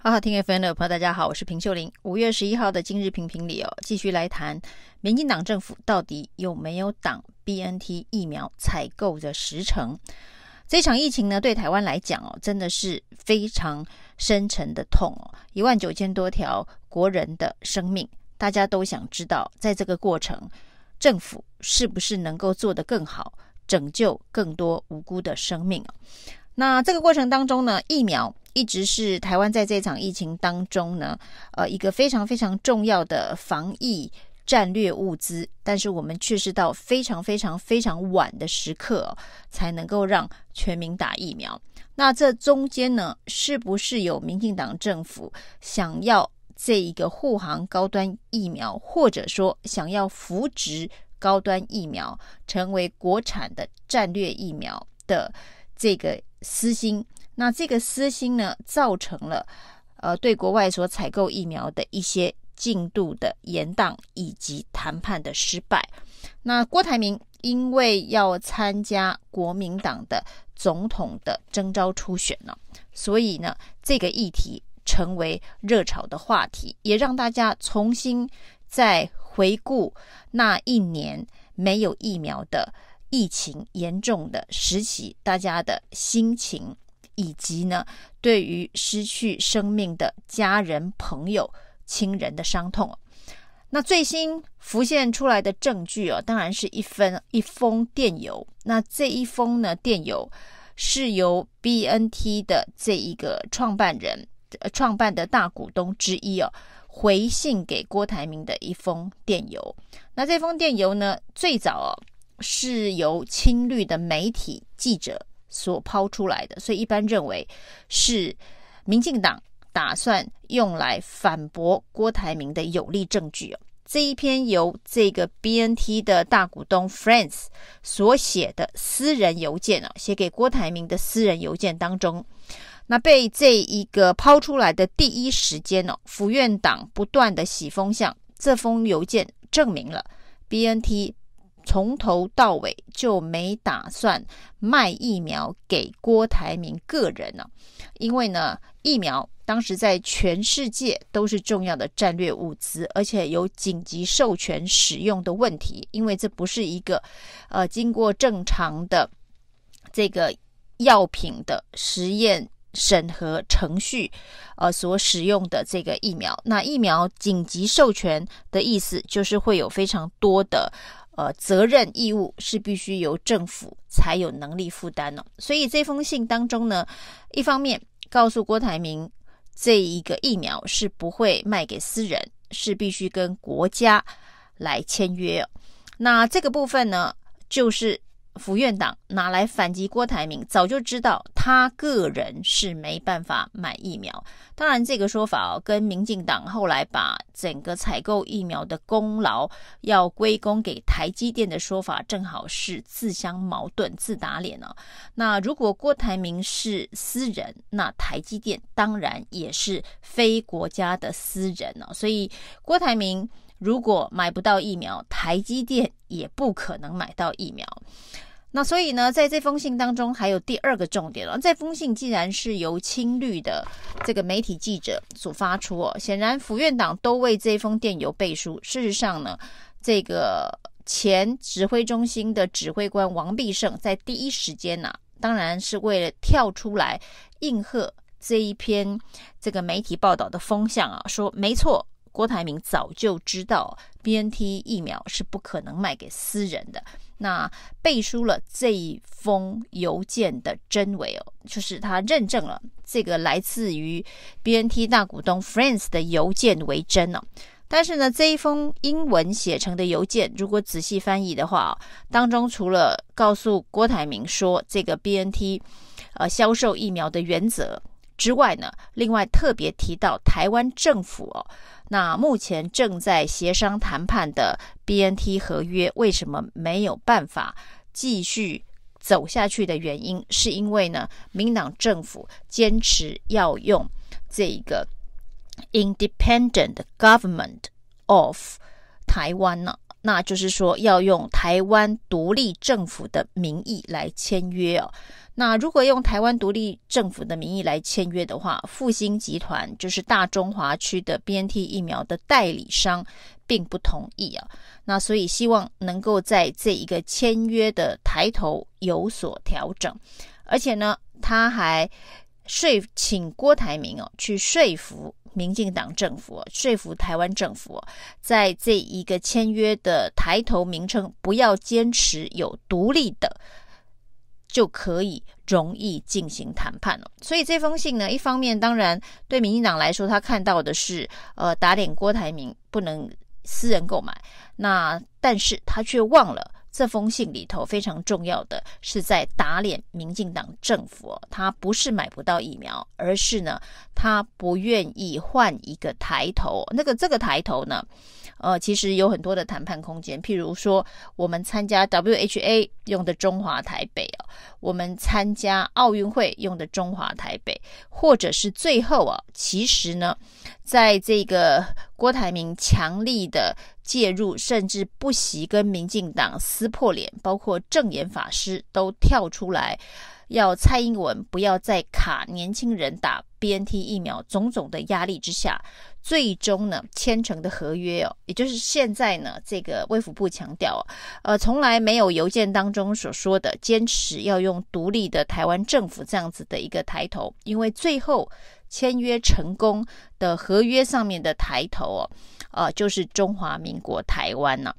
好好听 FM 的朋友，大家好，我是平秀玲。五月十一号的今日评评里哦，继续来谈民进党政府到底有没有挡 BNT 疫苗采购的时程？这场疫情呢，对台湾来讲哦，真的是非常深沉的痛哦，一万九千多条国人的生命，大家都想知道，在这个过程，政府是不是能够做得更好，拯救更多无辜的生命？那这个过程当中呢，疫苗。一直是台湾在这场疫情当中呢，呃，一个非常非常重要的防疫战略物资，但是我们却是到非常非常非常晚的时刻，才能够让全民打疫苗。那这中间呢，是不是有民进党政府想要这一个护航高端疫苗，或者说想要扶植高端疫苗成为国产的战略疫苗的这个私心？那这个私心呢，造成了呃对国外所采购疫苗的一些进度的延宕以及谈判的失败。那郭台铭因为要参加国民党的总统的征召初选呢，所以呢这个议题成为热炒的话题，也让大家重新再回顾那一年没有疫苗的疫情严重的时期，大家的心情。以及呢，对于失去生命的家人、朋友、亲人的伤痛，那最新浮现出来的证据哦，当然是一份一封电邮。那这一封呢，电邮是由 BNT 的这一个创办人、创办的大股东之一哦，回信给郭台铭的一封电邮。那这封电邮呢，最早哦，是由亲绿的媒体记者。所抛出来的，所以一般认为是民进党打算用来反驳郭台铭的有力证据哦。这一篇由这个 BNT 的大股东 Friends 所写的私人邮件哦，写给郭台铭的私人邮件当中，那被这一个抛出来的第一时间哦，府院党不断的洗风向，这封邮件证明了 BNT。从头到尾就没打算卖疫苗给郭台铭个人呢，因为呢，疫苗当时在全世界都是重要的战略物资，而且有紧急授权使用的问题，因为这不是一个呃经过正常的这个药品的实验审核程序呃所使用的这个疫苗。那疫苗紧急授权的意思就是会有非常多的。呃，责任义务是必须由政府才有能力负担哦。所以这封信当中呢，一方面告诉郭台铭，这一个疫苗是不会卖给私人，是必须跟国家来签约哦。那这个部分呢，就是。府院党拿来反击郭台铭，早就知道他个人是没办法买疫苗。当然，这个说法哦，跟民进党后来把整个采购疫苗的功劳要归功给台积电的说法，正好是自相矛盾、自打脸哦。那如果郭台铭是私人，那台积电当然也是非国家的私人哦。所以，郭台铭如果买不到疫苗，台积电也不可能买到疫苗。那所以呢，在这封信当中还有第二个重点了。这封信既然是由青绿的这个媒体记者所发出哦，显然府院党都为这封电邮背书。事实上呢，这个前指挥中心的指挥官王必胜在第一时间呢、啊，当然是为了跳出来应和这一篇这个媒体报道的风向啊，说没错。郭台铭早就知道 BNT 疫苗是不可能卖给私人的，那背书了这一封邮件的真伪哦，就是他认证了这个来自于 BNT 大股东 Friends 的邮件为真哦。但是呢，这一封英文写成的邮件，如果仔细翻译的话，当中除了告诉郭台铭说这个 BNT 呃销售疫苗的原则之外呢，另外特别提到台湾政府哦。那目前正在协商谈判的 BNT 合约为什么没有办法继续走下去的原因，是因为呢，民党政府坚持要用这一个 Independent Government of 台湾呢那就是说要用台湾独立政府的名义来签约哦。那如果用台湾独立政府的名义来签约的话，复星集团就是大中华区的 BNT 疫苗的代理商，并不同意啊。那所以希望能够在这一个签约的抬头有所调整，而且呢，他还说请郭台铭哦去说服民进党政府，说服台湾政府，在这一个签约的抬头名称不要坚持有独立的。就可以容易进行谈判了。所以这封信呢，一方面当然对民进党来说，他看到的是呃打脸郭台铭不能私人购买，那但是他却忘了这封信里头非常重要的是在打脸民进党政府，他不是买不到疫苗，而是呢他不愿意换一个抬头。那个这个抬头呢？呃，其实有很多的谈判空间，譬如说，我们参加 WHA 用的中华台北啊，我们参加奥运会用的中华台北，或者是最后啊，其实呢，在这个郭台铭强力的介入，甚至不惜跟民进党撕破脸，包括证严法师都跳出来。要蔡英文不要再卡年轻人打 BNT 疫苗，种种的压力之下，最终呢签成的合约哦，也就是现在呢这个卫福部强调，呃，从来没有邮件当中所说的坚持要用独立的台湾政府这样子的一个抬头，因为最后签约成功的合约上面的抬头哦，呃，就是中华民国台湾呢、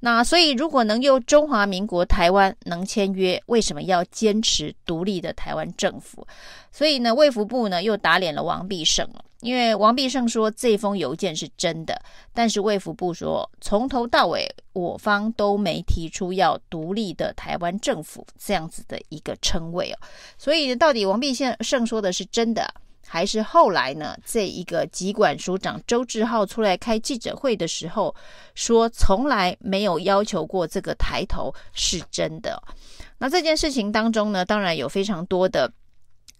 那所以，如果能用中华民国台湾能签约，为什么要坚持独立的台湾政府？所以呢，卫福部呢又打脸了王必胜了，因为王必胜说这封邮件是真的，但是卫福部说从头到尾我方都没提出要独立的台湾政府这样子的一个称谓哦。所以到底王必胜说的是真的？还是后来呢？这一个疾管署长周志浩出来开记者会的时候说，从来没有要求过这个抬头是真的。那这件事情当中呢，当然有非常多的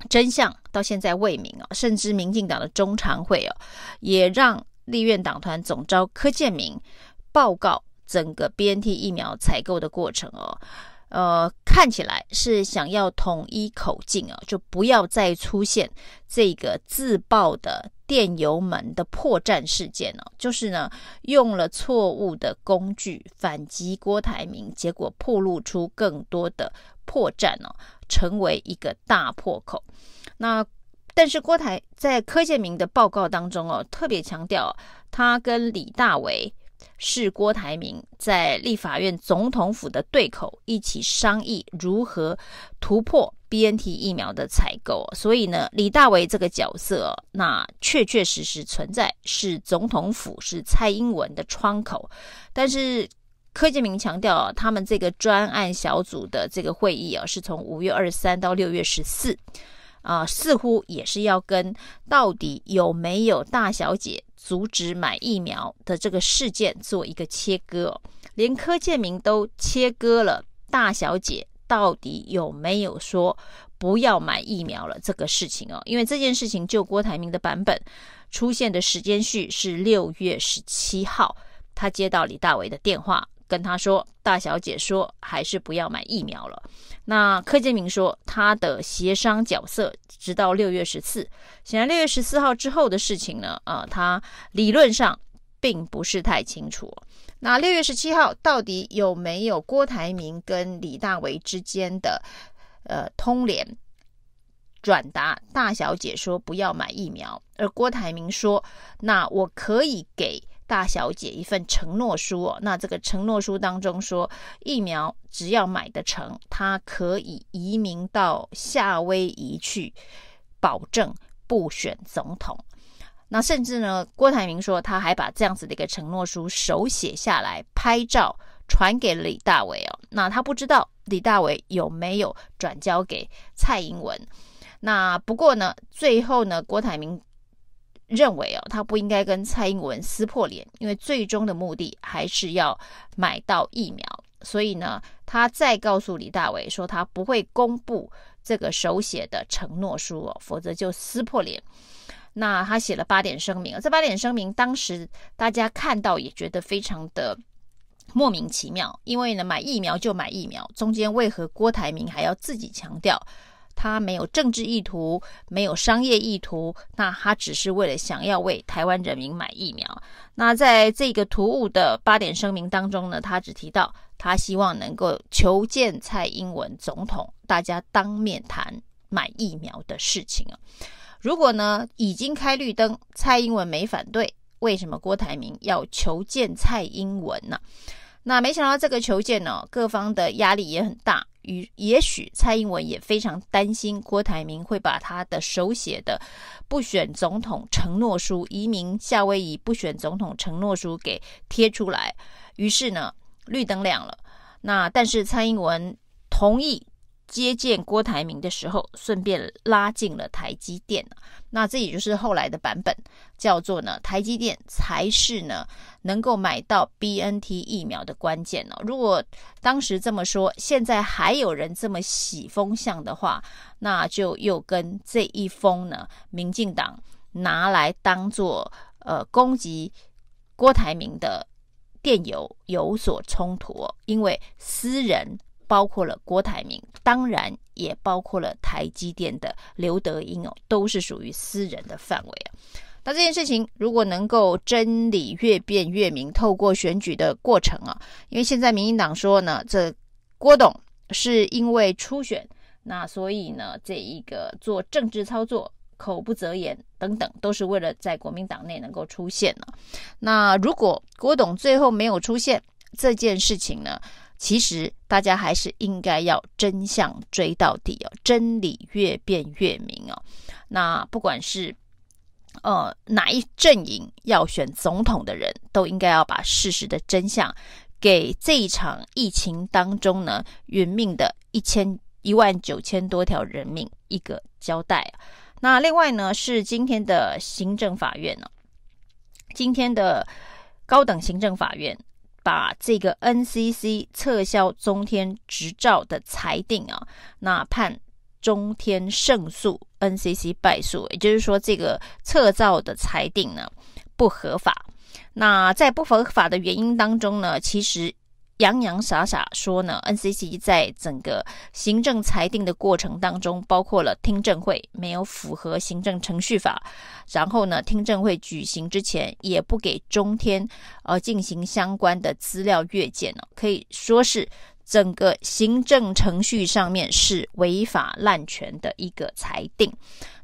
真相到现在未明啊，甚至民进党的中常会啊，也让立院党团总召柯建铭报告整个 BNT 疫苗采购的过程哦。呃，看起来是想要统一口径啊，就不要再出现这个自爆的电油门的破绽事件了。就是呢，用了错误的工具反击郭台铭，结果暴露出更多的破绽哦，成为一个大破口。那但是郭台在柯建铭的报告当中哦，特别强调他跟李大为。是郭台铭在立法院总统府的对口，一起商议如何突破 BNT 疫苗的采购。所以呢，李大为这个角色，那确确实实存在，是总统府是蔡英文的窗口。但是柯建铭强调，他们这个专案小组的这个会议啊，是从五月二十三到六月十四。啊，似乎也是要跟到底有没有大小姐阻止买疫苗的这个事件做一个切割哦，连柯建明都切割了大小姐到底有没有说不要买疫苗了这个事情哦，因为这件事情就郭台铭的版本出现的时间序是六月十七号，他接到李大为的电话。跟他说，大小姐说还是不要买疫苗了。那柯建铭说他的协商角色直到六月十四，显然六月十四号之后的事情呢，呃，他理论上并不是太清楚。那六月十七号到底有没有郭台铭跟李大为之间的呃通联转达？大小姐说不要买疫苗，而郭台铭说那我可以给。大小姐一份承诺书哦，那这个承诺书当中说，疫苗只要买得成，他可以移民到夏威夷去，保证不选总统。那甚至呢，郭台铭说他还把这样子的一个承诺书手写下来，拍照传给李大为哦。那他不知道李大为有没有转交给蔡英文。那不过呢，最后呢，郭台铭。认为哦，他不应该跟蔡英文撕破脸，因为最终的目的还是要买到疫苗。所以呢，他再告诉李大伟说，他不会公布这个手写的承诺书哦，否则就撕破脸。那他写了八点声明，这八点声明当时大家看到也觉得非常的莫名其妙，因为呢，买疫苗就买疫苗，中间为何郭台铭还要自己强调他没有政治意图，没有商业意图？那他只是为了想要为台湾人民买疫苗。那在这个突兀的八点声明当中呢，他只提到他希望能够求见蔡英文总统，大家当面谈买疫苗的事情啊。如果呢已经开绿灯，蔡英文没反对，为什么郭台铭要求见蔡英文呢？那没想到这个求见呢，各方的压力也很大。与也许蔡英文也非常担心郭台铭会把他的手写的不选总统承诺书、移民夏威夷不选总统承诺书给贴出来。于是呢，绿灯亮了。那但是蔡英文同意。接见郭台铭的时候，顺便拉近了台积电。那这也就是后来的版本，叫做呢，台积电才是呢能够买到 BNT 疫苗的关键哦。如果当时这么说，现在还有人这么洗风向的话，那就又跟这一封呢，民进党拿来当做呃攻击郭台铭的电邮有所冲突哦，因为私人。包括了郭台铭，当然也包括了台积电的刘德英哦，都是属于私人的范围啊。那这件事情如果能够真理越辩越明，透过选举的过程啊，因为现在民进党说呢，这郭董是因为初选，那所以呢，这一个做政治操作，口不择言等等，都是为了在国民党内能够出现啊。那如果郭董最后没有出现，这件事情呢，其实大家还是应该要真相追到底哦，真理越辩越明哦。那不管是呃哪一阵营要选总统的人，都应该要把事实的真相给这一场疫情当中呢殒命的一千一万九千多条人命一个交代。那另外呢是今天的行政法院呢，今天的高等行政法院。把这个 NCC 撤销中天执照的裁定啊，那判中天胜诉，NCC 败诉，也就是说，这个撤照的裁定呢不合法。那在不合法的原因当中呢，其实。洋洋洒洒说呢，NCC 在整个行政裁定的过程当中，包括了听证会没有符合行政程序法，然后呢，听证会举行之前也不给中天呃进行相关的资料阅件呢，可以说是整个行政程序上面是违法滥权的一个裁定。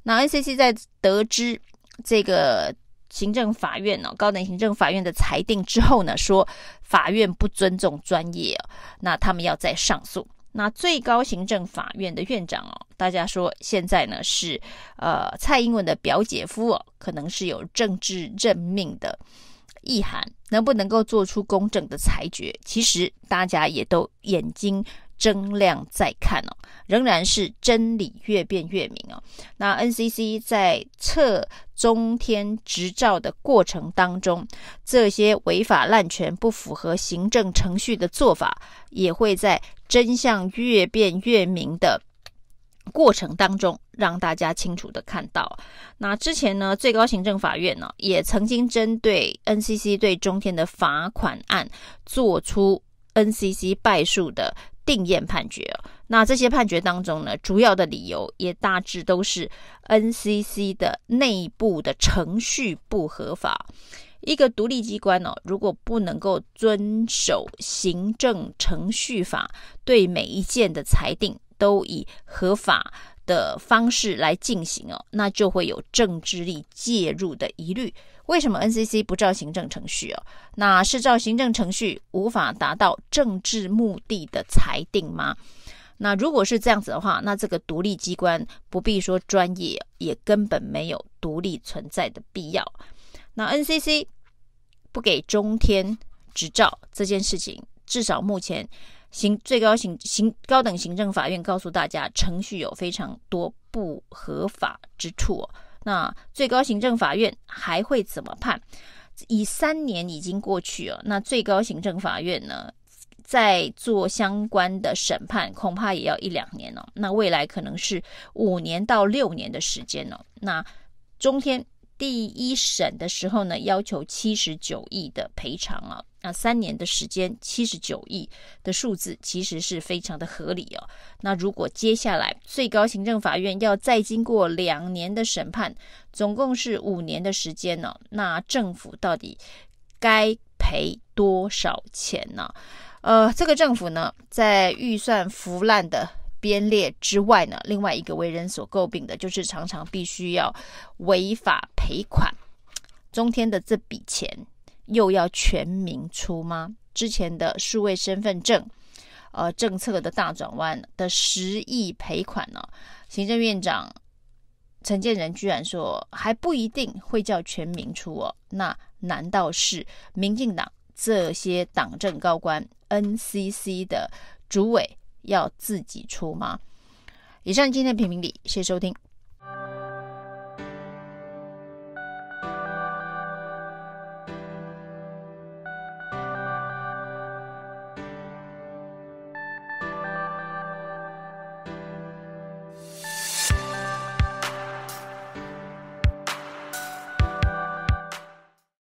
那 NCC 在得知这个。行政法院呢，高等行政法院的裁定之后呢，说法院不尊重专业，那他们要再上诉。那最高行政法院的院长哦，大家说现在呢是呃蔡英文的表姐夫哦，可能是有政治任命的意涵，能不能够做出公正的裁决？其实大家也都眼睛。增量再看哦，仍然是真理越辩越明哦。那 NCC 在测中天执照的过程当中，这些违法滥权、不符合行政程序的做法，也会在真相越辩越明的过程当中，让大家清楚的看到。那之前呢，最高行政法院呢，也曾经针对 NCC 对中天的罚款案，做出 NCC 败诉的。定验判决，那这些判决当中呢，主要的理由也大致都是 NCC 的内部的程序不合法。一个独立机关呢，如果不能够遵守行政程序法，对每一件的裁定都以合法的方式来进行哦，那就会有政治力介入的疑虑。为什么 NCC 不照行政程序哦？那是照行政程序无法达到政治目的的裁定吗？那如果是这样子的话，那这个独立机关不必说专业，也根本没有独立存在的必要。那 NCC 不给中天执照这件事情，至少目前行最高行行高等行政法院告诉大家，程序有非常多不合法之处哦。那最高行政法院还会怎么判？以三年已经过去了，那最高行政法院呢，在做相关的审判，恐怕也要一两年哦。那未来可能是五年到六年的时间哦。那中天第一审的时候呢，要求七十九亿的赔偿啊，那三年的时间，七十九亿的数字其实是非常的合理哦。那如果接下来最高行政法院要再经过两年的审判，总共是五年的时间呢，那政府到底该赔多少钱呢？呃，这个政府呢，在预算腐烂的编列之外呢，另外一个为人所诟病的就是常常必须要违法赔款。中天的这笔钱又要全民出吗？之前的数位身份证，呃，政策的大转弯的十亿赔款呢？行政院长陈建仁居然说还不一定会叫全民出哦。那难道是民进党这些党政高官 NCC 的主委？要自己出吗？以上今天的评评理，谢谢收听。